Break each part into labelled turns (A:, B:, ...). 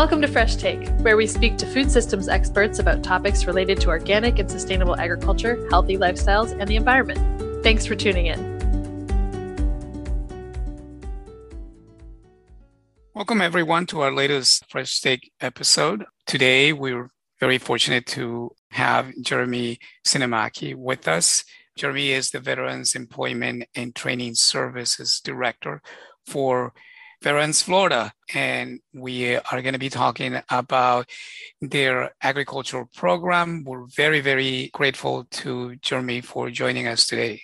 A: Welcome to Fresh Take, where we speak to food systems experts about topics related to organic and sustainable agriculture, healthy lifestyles, and the environment. Thanks for tuning in.
B: Welcome, everyone, to our latest Fresh Take episode. Today, we're very fortunate to have Jeremy Sinemaki with us. Jeremy is the Veterans Employment and Training Services Director for Veterans Florida, and we are going to be talking about their agricultural program. We're very, very grateful to Jeremy for joining us today.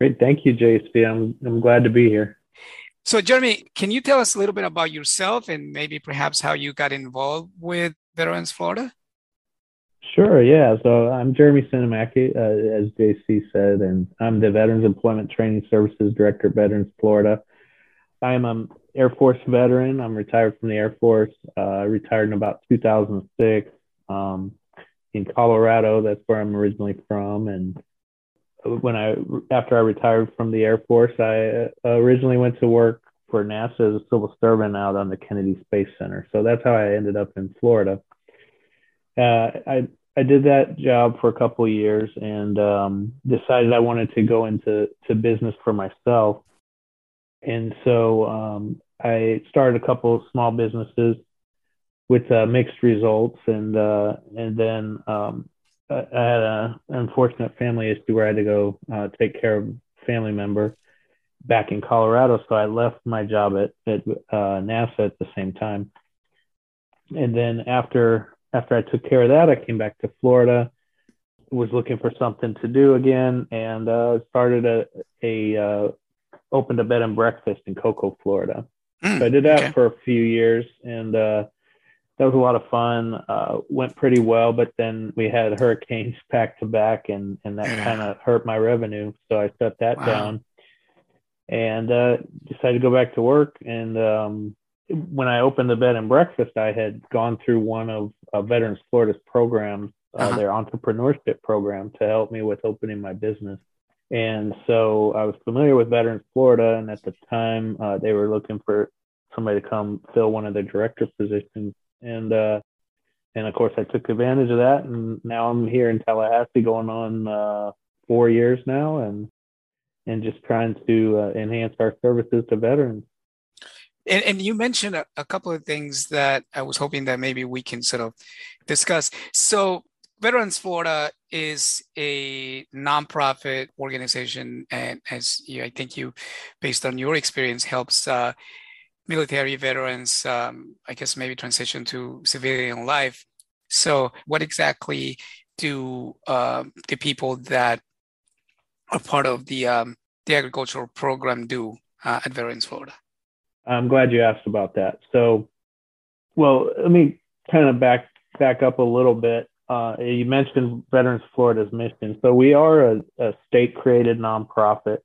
C: Great. Thank you, JC. I'm, I'm glad to be here.
B: So, Jeremy, can you tell us a little bit about yourself and maybe perhaps how you got involved with Veterans Florida?
C: Sure, yeah. So I'm Jeremy Sinemaki, uh, as JC said, and I'm the Veterans Employment Training Services Director at Veterans Florida. I'm an Air Force veteran. I'm retired from the Air Force. Uh, retired in about 2006 um, in Colorado. That's where I'm originally from. And when I after I retired from the Air Force, I uh, originally went to work for NASA as a civil servant out on the Kennedy Space Center. So that's how I ended up in Florida. Uh, I I did that job for a couple of years and um, decided I wanted to go into to business for myself and so um, I started a couple of small businesses with uh, mixed results, and uh, and then um, I had an unfortunate family issue where I had to go uh, take care of a family member back in Colorado. So I left my job at at uh, NASA at the same time, and then after after I took care of that, I came back to Florida. Was looking for something to do again, and uh, started a a uh, opened a bed and breakfast in Cocoa, Florida. Mm, so I did that okay. for a few years, and uh, that was a lot of fun. Uh, went pretty well, but then we had hurricanes back to back, and and that yeah. kind of hurt my revenue. So I shut that wow. down, and uh, decided to go back to work. And um, when I opened the bed and breakfast, I had gone through one of uh, Veterans Florida's programs, uh, uh-huh. their entrepreneurship program, to help me with opening my business. And so I was familiar with Veterans Florida, and at the time uh, they were looking for somebody to come fill one of their director positions. And uh, and of course I took advantage of that, and now I'm here in Tallahassee, going on uh, four years now, and and just trying to uh, enhance our services to veterans.
B: And, and you mentioned a, a couple of things that I was hoping that maybe we can sort of discuss. So Veterans Florida is a nonprofit organization, and as you, I think you, based on your experience, helps uh, military veterans, um, I guess maybe transition to civilian life. So, what exactly do uh, the people that are part of the um, the agricultural program do uh, at Veterans Florida?
C: I'm glad you asked about that. So, well, let me kind of back back up a little bit uh, you mentioned Veterans Florida's mission. So we are a, a state created nonprofit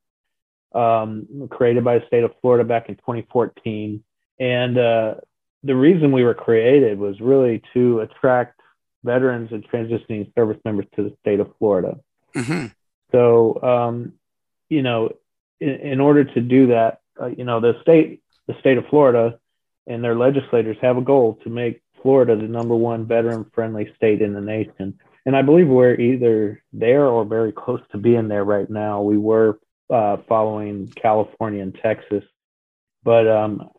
C: um, created by the state of Florida back in 2014. And uh, the reason we were created was really to attract veterans and transitioning service members to the state of Florida. Mm-hmm. So, um, you know, in, in, order to do that, uh, you know, the state, the state of Florida and their legislators have a goal to make Florida the number one veteran friendly state in the nation. And I believe we're either there or very close to being there right now. We were uh, following California and Texas, but um,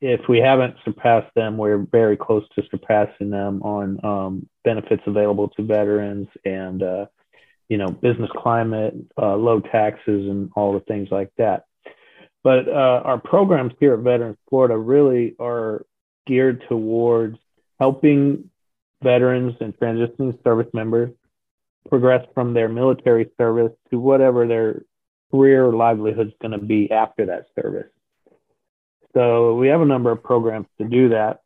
C: if we haven't surpassed them, we're very close to surpassing them on um, benefits available to veterans and uh, you know business climate, uh, low taxes, and all the things like that. But uh, our programs here at Veterans Florida really are geared towards helping veterans and transitioning service members progress from their military service to whatever their career or livelihood is going to be after that service. So we have a number of programs to do that.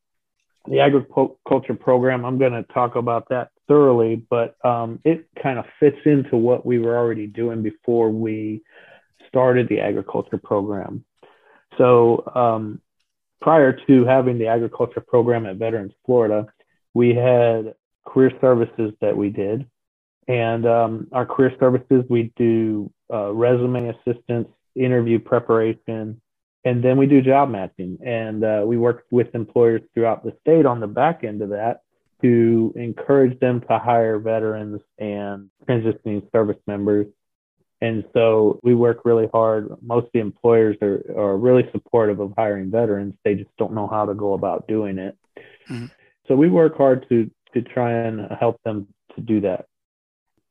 C: The agriculture program, I'm going to talk about that thoroughly, but um, it kind of fits into what we were already doing before we started the agriculture program. So um, prior to having the agriculture program at Veterans Florida, we had career services that we did. And um, our career services, we do uh, resume assistance, interview preparation, and then we do job matching, and uh, we work with employers throughout the state on the back end of that to encourage them to hire veterans and transitioning service members. And so we work really hard. Most of the employers are, are really supportive of hiring veterans. They just don't know how to go about doing it. Mm-hmm. So we work hard to to try and help them to do that.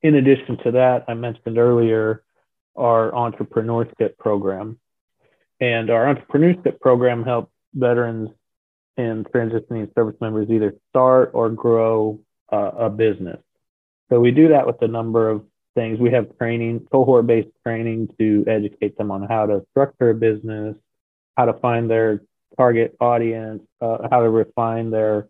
C: In addition to that, I mentioned earlier our entrepreneurship program. And our entrepreneurship program helps veterans and transitioning service members either start or grow uh, a business. So we do that with a number of things. We have training, cohort based training to educate them on how to structure a business, how to find their target audience, uh, how to refine their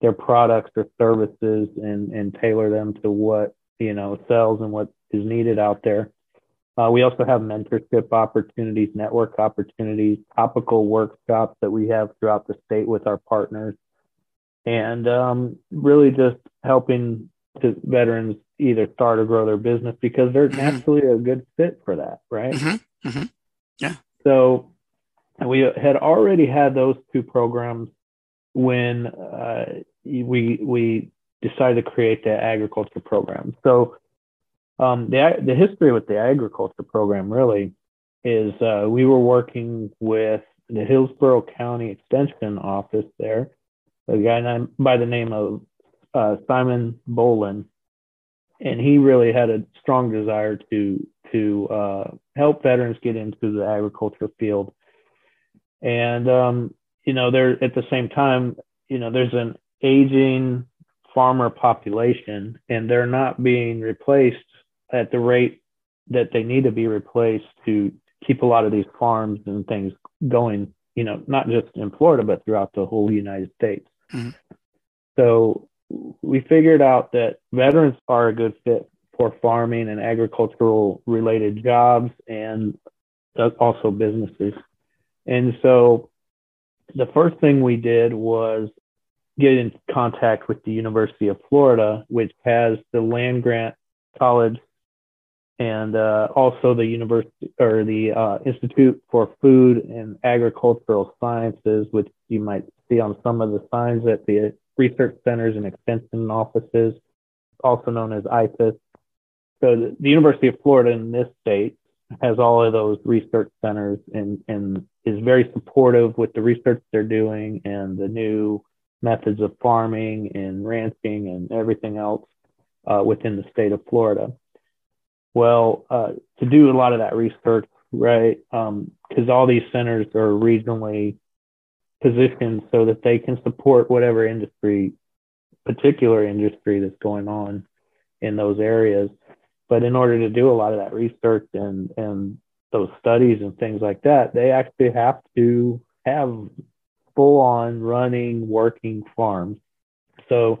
C: their products or services and, and tailor them to what you know sells and what is needed out there. Uh, we also have mentorship opportunities, network opportunities, topical workshops that we have throughout the state with our partners, and um, really just helping to veterans either start or grow their business because they're mm-hmm. naturally a good fit for that, right?
B: Mm-hmm. Mm-hmm. Yeah.
C: So we had already had those two programs when uh, we we decided to create the agriculture program. So um, the the history with the agriculture program really is uh, we were working with the Hillsborough County Extension Office there, a guy by the name of uh, Simon Bolin, and he really had a strong desire to to uh, help veterans get into the agriculture field. And um, you know, there at the same time, you know, there's an aging farmer population, and they're not being replaced at the rate that they need to be replaced to keep a lot of these farms and things going, you know, not just in Florida, but throughout the whole United States. Mm-hmm. So we figured out that veterans are a good fit for farming and agricultural related jobs and also businesses. And so the first thing we did was get in contact with the University of Florida, which has the land grant college and uh, also the university or the uh, Institute for Food and Agricultural Sciences, which you might see on some of the signs at the research centers and extension offices, also known as IFAS. So the, the University of Florida in this state has all of those research centers and, and is very supportive with the research they're doing and the new methods of farming and ranching and everything else uh, within the state of Florida. Well, uh, to do a lot of that research, right? Because um, all these centers are regionally positioned so that they can support whatever industry, particular industry that's going on in those areas. But in order to do a lot of that research and and those studies and things like that, they actually have to have full on running working farms. So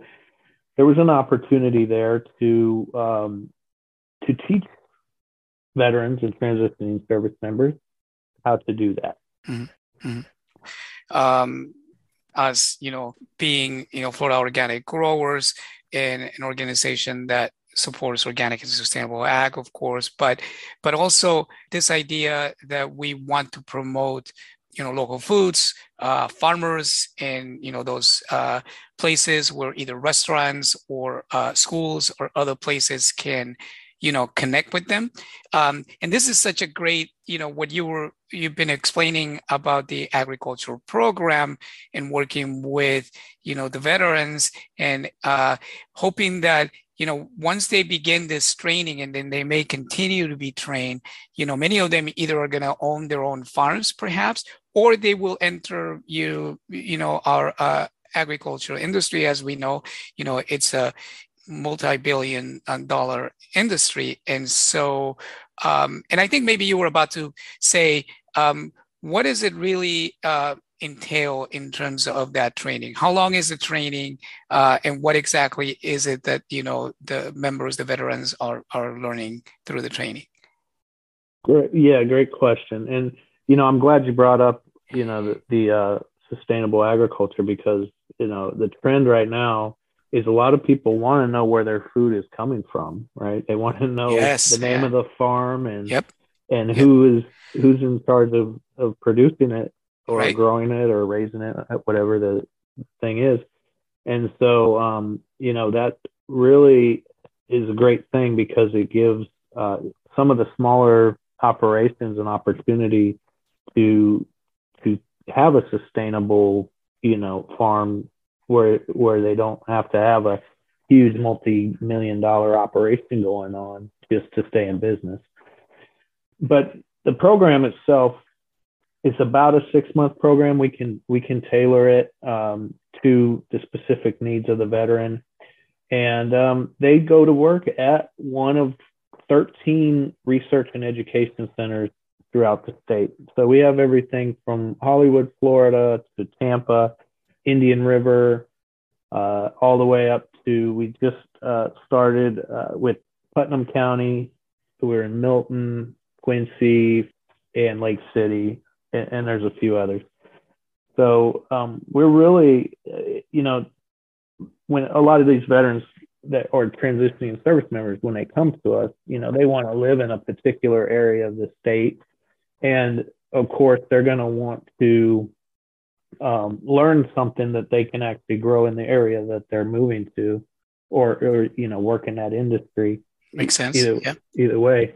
C: there was an opportunity there to um, to teach veterans and transitioning service members how to do that. Mm-hmm.
B: Um, as you know, being you know Florida Organic Growers and an organization that supports organic and sustainable ag, of course, but but also this idea that we want to promote you know local foods uh, farmers and you know those uh, places where either restaurants or uh, schools or other places can you know connect with them. Um, and this is such a great you know what you were you've been explaining about the agricultural program and working with you know the veterans and uh, hoping that you know once they begin this training and then they may continue to be trained you know many of them either are going to own their own farms perhaps or they will enter you you know our uh, agricultural industry. As we know you know it's a multi-billion uh, industry. And so um, and i think maybe you were about to say um, what does it really uh, entail in terms of that training? How long is the training? Uh, and what exactly is it that you know the members the veterans are are learning through the training?
C: Great. Yeah great question. And you know i'm glad you brought up you know the, the uh, sustainable agriculture because you know the trend right now is a lot of people want to know where their food is coming from, right? They want to know yes, the name yeah. of the farm and
B: yep.
C: and who is who's in charge of of producing it or
B: Right.
C: growing it or raising it, whatever the thing is. And so, um, you know, that really is a great thing because it gives uh, some of the smaller operations an opportunity to to have a sustainable, you know, farm where where they don't have to have a huge multi-million dollar operation going on just to stay in business. But the program itself is about a six month program. We can we can tailor it um, to the specific needs of the veteran, and um, they go to work at one of 13 research and education centers throughout the state. So we have everything from Hollywood, Florida, to Tampa, Indian River, uh, all the way up to we just uh, started uh, with Putnam County. We're in Milton, Quincy, and Lake City, and, and there's a few others. So um, we're really, uh, you know, when a lot of these veterans that are transitioning service members, when they come to us, you know, they want to live in a particular area of the state, and of course, they're going to want to um, learn something that they can actually grow in the area that they're moving to, or, or you know, work in that industry.
B: Makes sense.
C: Either,
B: yeah.
C: either way.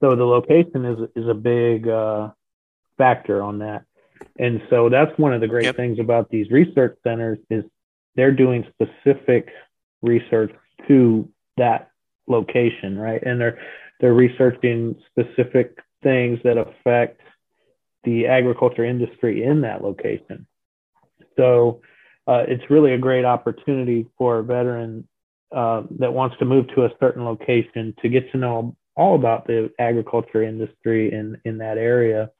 C: So the location is is a big uh, factor on that, and so that's one of the great
B: Yep.
C: things about these research centers is they're doing specific research to that location, right? And they're they're researching specific things that affect the agriculture industry in that location. So uh, it's really a great opportunity for a veteran uh, that wants to move to a certain location to get to know all about the agriculture industry in in that area.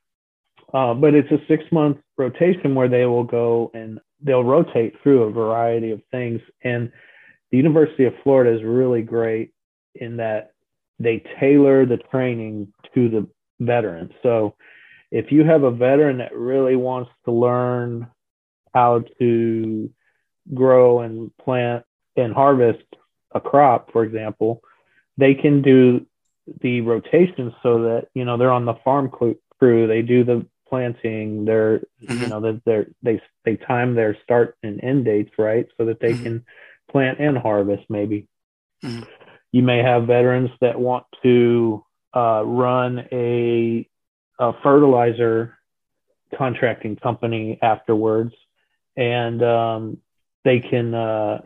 C: Uh, but it's a six month rotation where they will go and they'll rotate through a variety of things. And the University of Florida is really great in that they tailor the training to the veterans. So if you have a veteran that really wants to learn how to grow and plant and harvest a crop, for example, they can do the rotations so that you know they're on the farm crew. They do the planting. They're you
B: Mhm.
C: know that they're they they time their start and end dates right so that they
B: Mhm.
C: can plant and harvest. Maybe
B: Mhm.
C: you may have veterans that want to uh, run a, a fertilizer contracting company afterwards, and um, they can uh,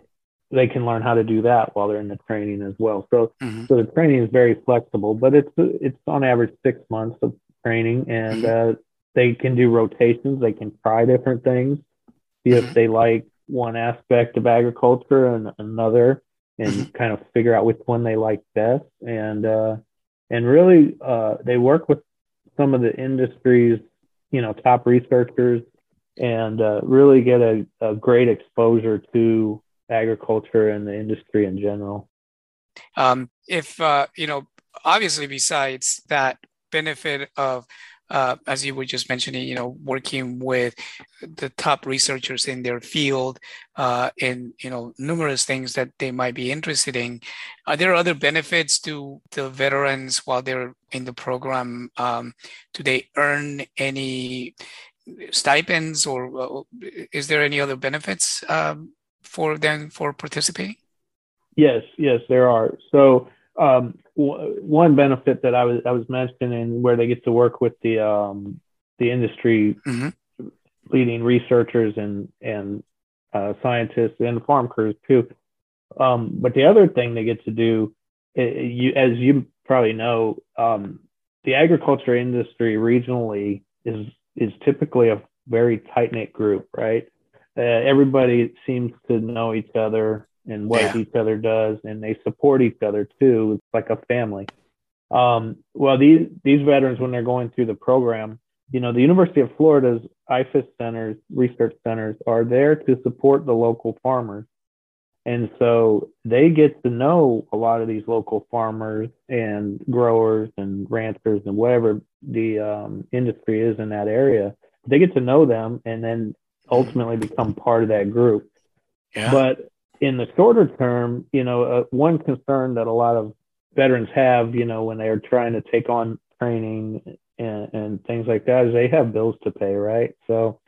C: they can learn how to do that while they're in the training as well. So
B: Mhm.
C: so the training is very flexible, but it's it's on average six months of training, and uh, they can do rotations. They can try different things, see if
B: Mhm.
C: they like one aspect of agriculture and another, and
B: Mhm.
C: kind of figure out which one they like best. And uh, and really, uh, they work with some of the industry's you know top researchers, and uh, really get a, a great exposure to agriculture and the industry in general.
B: um, if uh, you know obviously besides that benefit of uh, as you were just mentioning you know working with the top researchers in their field uh, in you know numerous things that they might be interested in. Are there other benefits to the veterans while they're in the program? Um, do they earn any stipends or uh, is there any other benefits um, for them for participating?
C: Yes, yes, there are. So um, w- one benefit that I was I was mentioning where they get to work with the um, the industry
B: Mhm.
C: leading researchers and and uh, scientists and farm crews too. Um, but the other thing they get to do, i- you as you probably know, um, the agriculture industry regionally is is typically a very tight knit group, right? Uh, everybody seems to know each other and what
B: Yeah.
C: each other does, and they support each other too. It's like a family. Um, well, these these veterans, when they're going through the program, you know, the University of Florida's IFAS centers, research centers, are there to support the local farmers, and so they get to know a lot of these local farmers and growers and ranchers and whatever the um, industry is in that area. They get to know them, and then ultimately become part of that group.
B: yeah
C: But in the shorter term, you know, uh, one concern that a lot of veterans have, you know, when they're trying to take on training and, and things like that is they have bills to pay, right? So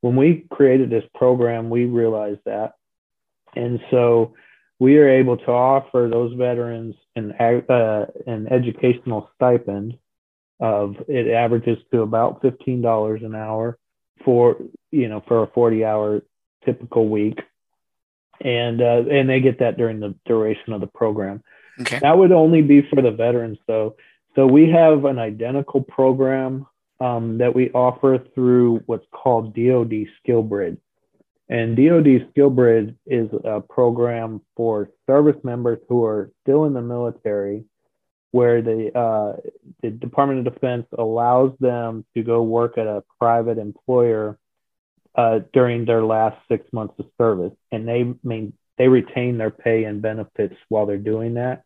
C: when we created this program, we realized that. And so we are able to offer those veterans an, uh, an educational stipend of it averages to about $15 an hour for you know for a 40 hour typical week and uh, and they get that during the duration of the program.
B: Okay.
C: That would only be for the veterans though. So we have an identical program um, that we offer through what's called dod skill bridge and dod skill bridge is a program for service members who are still in the military where the uh, the Department of Defense allows them to go work at a private employer uh, during their last six months of service, and they mean they retain their pay and benefits while they're doing that.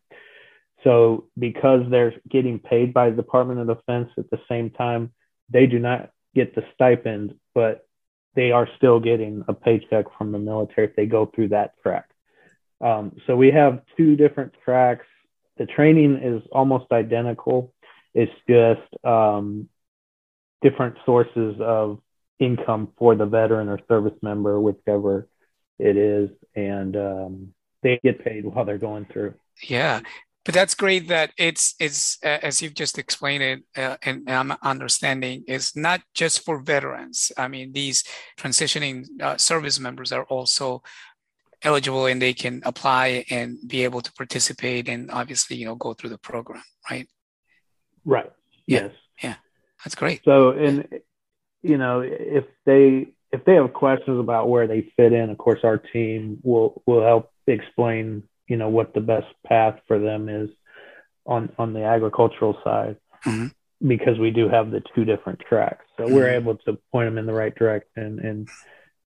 C: So because they're getting paid by the Department of Defense at the same time, they do not get the stipend, but they are still getting a paycheck from the military if they go through that track. Um, so we have two different tracks the training is almost identical. It's just um, different sources of income for the veteran or service member, whichever it is, and um, they get paid while they're going through.
B: Yeah, but that's great that it's it's uh, as you've just explained it, uh, and, I'm understanding is not just for veterans. I mean, these transitioning uh, service members are also eligible and they can apply and be able to participate and obviously you know go through the program right
C: right
B: yeah.
C: yes
B: yeah that's great
C: so and you know if they if they have questions about where they fit in of course our team will will help explain you know what the best path for them is on on the agricultural side
B: mm-hmm.
C: because we do have the two different tracks so mm-hmm. we're able to point them in the right direction and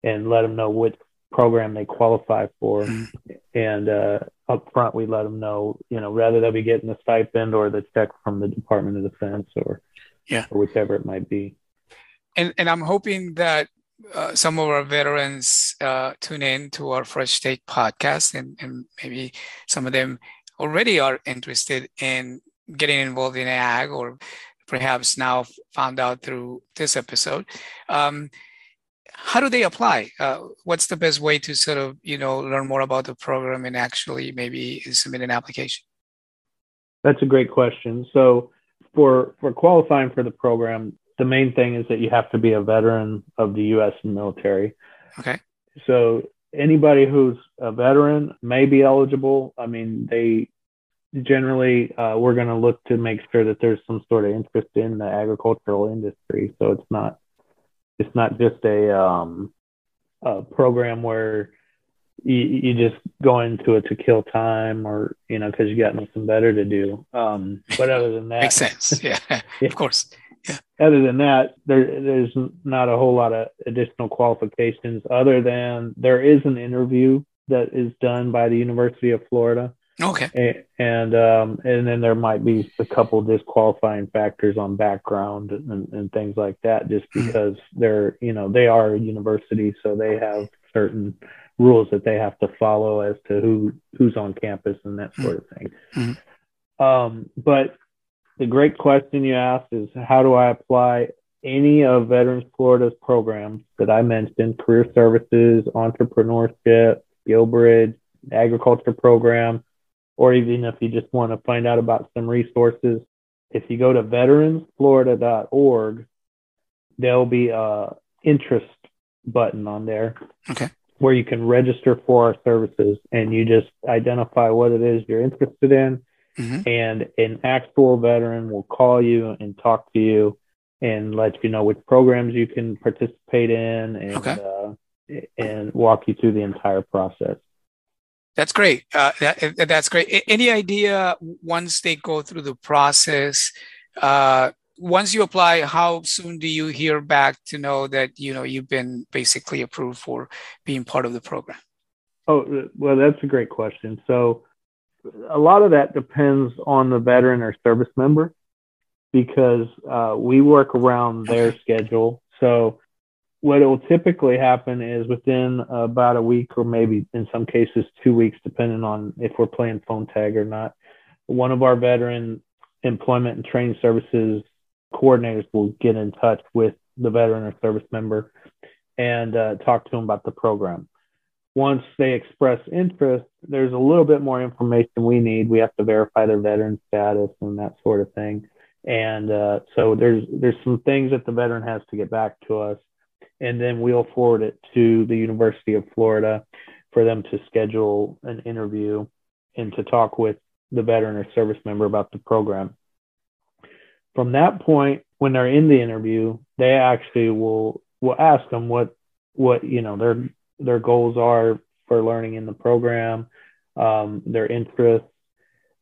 C: and let them know which program they qualify for. Mm-hmm. And uh, up front, we let them know, you know, rather they'll be getting the stipend or the check from the Department of Defense or,
B: yeah,
C: or whichever it might be.
B: And and I'm hoping that uh, some of our veterans uh, tune in to our Fresh Take podcast, and and maybe some of them already are interested in getting involved in ag or perhaps now found out through this episode. Um, how do they apply? Uh, what's the best way to sort of you know learn more about the program and actually maybe submit an application?
C: That's a great question. So for for qualifying for the program, the main thing is that you have to be a veteran of the U.S. military.
B: Okay.
C: So anybody who's a veteran may be eligible. I mean, they generally uh, we're going to look to make sure that there's some sort of interest in the agricultural industry. So it's not it's not just a um, a program where you, you just go into it to kill time or you know because you got nothing better to do. Um, but other than that,
B: makes sense. Yeah, yeah, of course. Yeah.
C: Other than that, there there's not a whole lot of additional qualifications other than there is an interview that is done by the University of Florida
B: Okay.
C: And um, and then there might be a couple disqualifying factors on background and, and things like that, just hmm. because they're you know they are a university, so they have certain rules that they have to follow as to who who's on campus and that sort of thing.
B: Mm-hmm.
C: Um, but the great question you asked is how do I apply any of Veterans Florida's programs that I mentioned, career services, entrepreneurship, skill Bridge, agriculture program, or even if you just want to find out about some resources, if you go to veteransflorida.org, there'll be a interest button on there.
B: Okay.
C: Where you can register for our services and you just identify what it is you're interested in.
B: Mm-hmm.
C: And an actual veteran will call you and talk to you and let you know which programs you can participate in and,
B: okay.
C: uh, and walk you through the entire process.
B: That's great. Uh, that, that's great. Any idea once they go through the process, uh, once you apply, how soon do you hear back to know that you know you've been basically approved for being part of the program?
C: Oh, well, that's a great question. So, a lot of that depends on the veteran or service member because uh, we work around their schedule. So, what will typically happen is within about a week or maybe in some cases two weeks, depending on if we're playing phone tag or not, one of our veteran employment and training services coordinators will get in touch with the veteran or service member and uh, talk to them about the program. Once they express interest, there's a little bit more information we need. We have to verify their veteran status and that sort of thing. And uh, so there's there's some things that the veteran has to get back to us, and then we'll forward it to the University of Florida for them to schedule an interview and to talk with the veteran or service member about the program. From that point, when they're in the interview, they actually will will ask them what what you know their their goals are for learning in the program, um, their interests,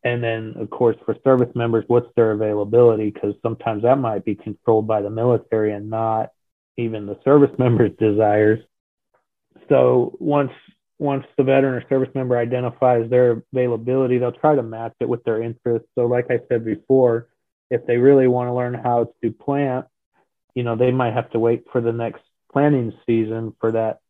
C: and then of course for service members, what's their availability? Because sometimes that might be controlled by the military and not even the service members' desires. So once once the veteran or service member identifies their availability, they'll try to match it with their interests. So like I said before, if they really want to learn how to plant, you know, they might have to wait for the next planting season for that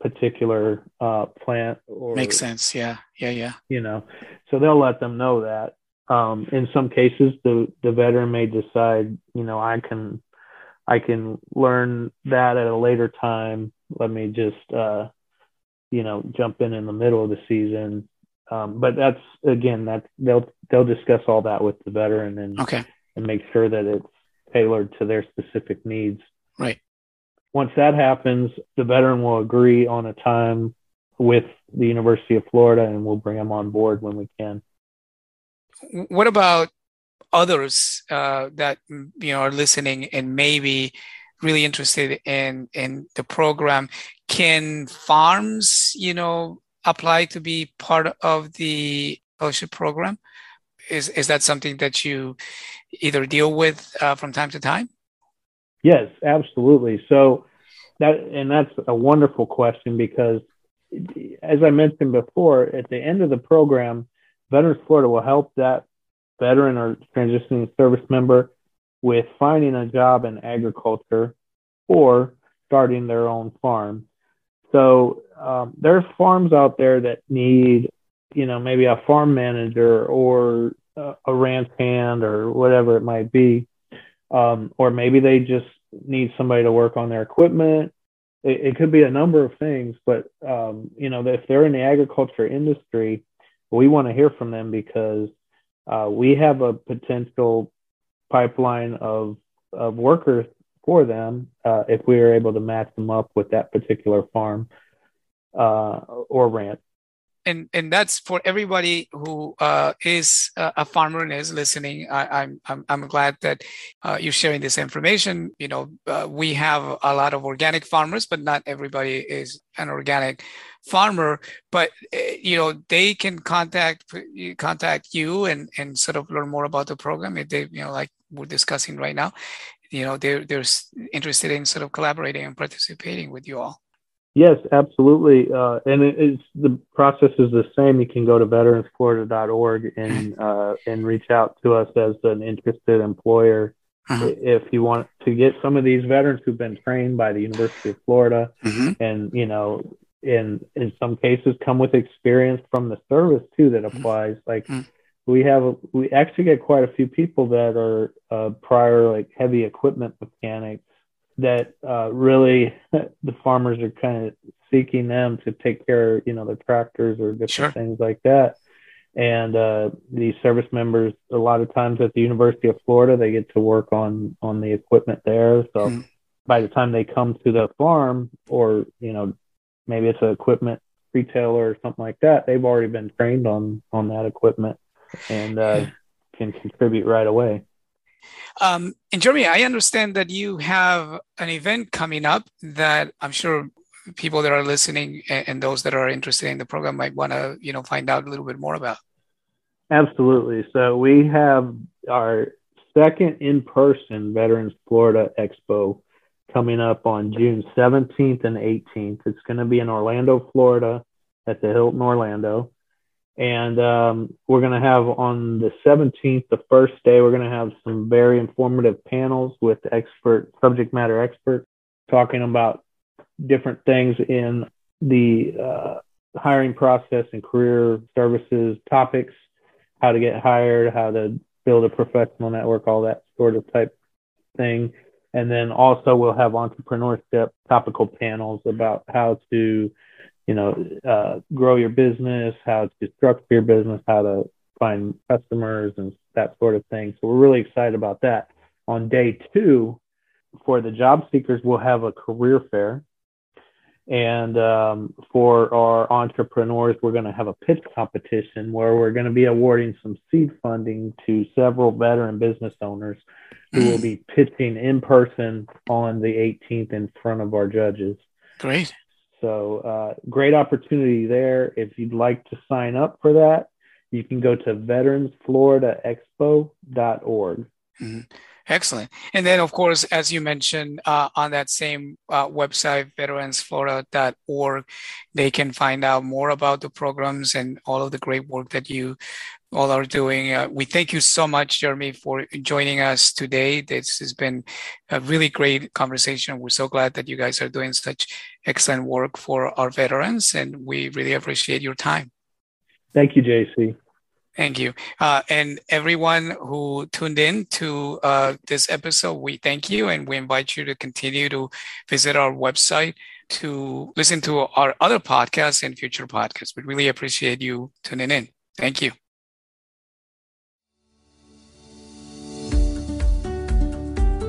C: particular uh, plant.
B: Or, Makes sense. Yeah. Yeah. Yeah.
C: You know, so they'll let them know that. Um, in some cases, the the veteran may decide, you know, I can I can learn that at a later time. Let me just, uh, you know, jump in in the middle of the season. Um, but that's again, that they'll they'll discuss all that with the veteran and
B: okay.
C: and make sure that it's tailored to their specific needs.
B: Right.
C: Once that happens, the veteran will agree on a time with the University of Florida and we'll bring them on board when we can.
B: What about others uh, that you know are listening and maybe really interested in in the program? Can farms, you know, apply to be part of the fellowship program? Is is that something that you either deal with uh, from time to time?
C: Yes, absolutely. So that and that's a wonderful question because as I mentioned before, at the end of the program, Veterans Florida will help that veteran or transitioning service member with finding a job in agriculture or starting their own farm. So um, there's farms out there that need, you know, maybe a farm manager or a, a ranch hand or whatever it might be um, or maybe they just need somebody to work on their equipment. It, it could be a number of things, but um, you know, if they're in the agriculture industry, we want to hear from them because uh, we have a potential pipeline of of workers for them uh, if we are able to match them up with that particular farm uh, or ranch
B: and and that's for everybody who uh, is a farmer and is listening. I, am I'm, I'm glad that uh, you're sharing this information. You know, uh, we have a lot of organic farmers, but not everybody is an organic farmer. But eh, you know, they can contact contact you and and sort of learn more about the program if they you know like we're discussing right now. You know, they're they're interested in sort of collaborating and participating with you all.
C: Yes, absolutely. Uh, and it, it's the process is the same. You can go to veteransflorida.org and uh, and reach out to us as an interested employer uh-huh. if you want to get some of these veterans who've been trained by the University of Florida, mm-hmm. and you know, in in some cases, come with experience from the service too that mm-hmm. applies. Like mm-hmm. we have, we actually get quite a few people that are uh, prior like heavy equipment mechanics that uh, really the farmers are kind of seeking them to take care of, you know, their tractors or different sure. things like that. And uh, these service members, a lot of times at the University of Florida, they get to work on on the equipment there. So mm by the time they come to the farm, or you know, maybe it's an equipment retailer or something like that, they've already been trained on on that equipment and uh, can contribute right away.
B: Um, and Jeremy, I understand that you have an event coming up that I'm sure people that are listening and, those that are interested in the program might want to, you know, find out a little bit more about.
C: Absolutely. So we have our second in-person Veterans Florida Expo coming up on June 17th and 18th. It's going to be in Orlando, Florida, at the Hilton Orlando. And um, we're going to have on the 17th, the first day, we're going to have some very informative panels with expert subject matter experts talking about different things in the uh, hiring process and career services topics, how to get hired, how to build a professional network, all that sort of type thing. And then also we'll have entrepreneurship topical panels about how to, you know, uh, grow your business, how to structure your business, how to find customers and that sort of thing. So we're really excited about that. On day two, for the job seekers, we'll have a career fair. And um, for our entrepreneurs, we're going to have a pitch competition where we're going to be awarding some seed funding to several veteran business owners who will be pitching in person on the 18th in front of our judges.
B: Great.
C: So, uh, great opportunity there. If you'd like to sign up for that, you can go to veteransfloridaexpo.org.
B: Mm-hmm. Excellent. And then, of course, as you mentioned uh, on that same uh, website, veteransflorida.org, they can find out more about the programs and all of the great work that you all are doing. Uh, we thank you so much, Jeremy, for joining us today. This has been a really great conversation. We're so glad that you guys are doing such excellent work for our veterans, and we really appreciate your time.
C: Thank you, JC.
B: Thank you. Uh, and everyone who tuned in to uh, this episode, we thank you and we invite you to continue to visit our website to listen to our other podcasts and future podcasts. We really appreciate you tuning in. Thank you.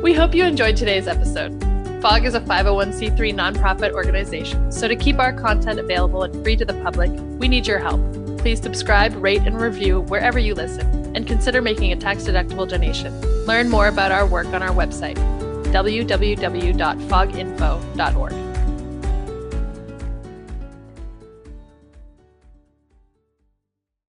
A: We hope you enjoyed today's episode. FOG is a 501c3 nonprofit organization, so to keep our content available and free to the public, we need your help please subscribe, rate, and review wherever you listen, and consider making a tax deductible donation. Learn more about our work on our website, www.foginfo.org.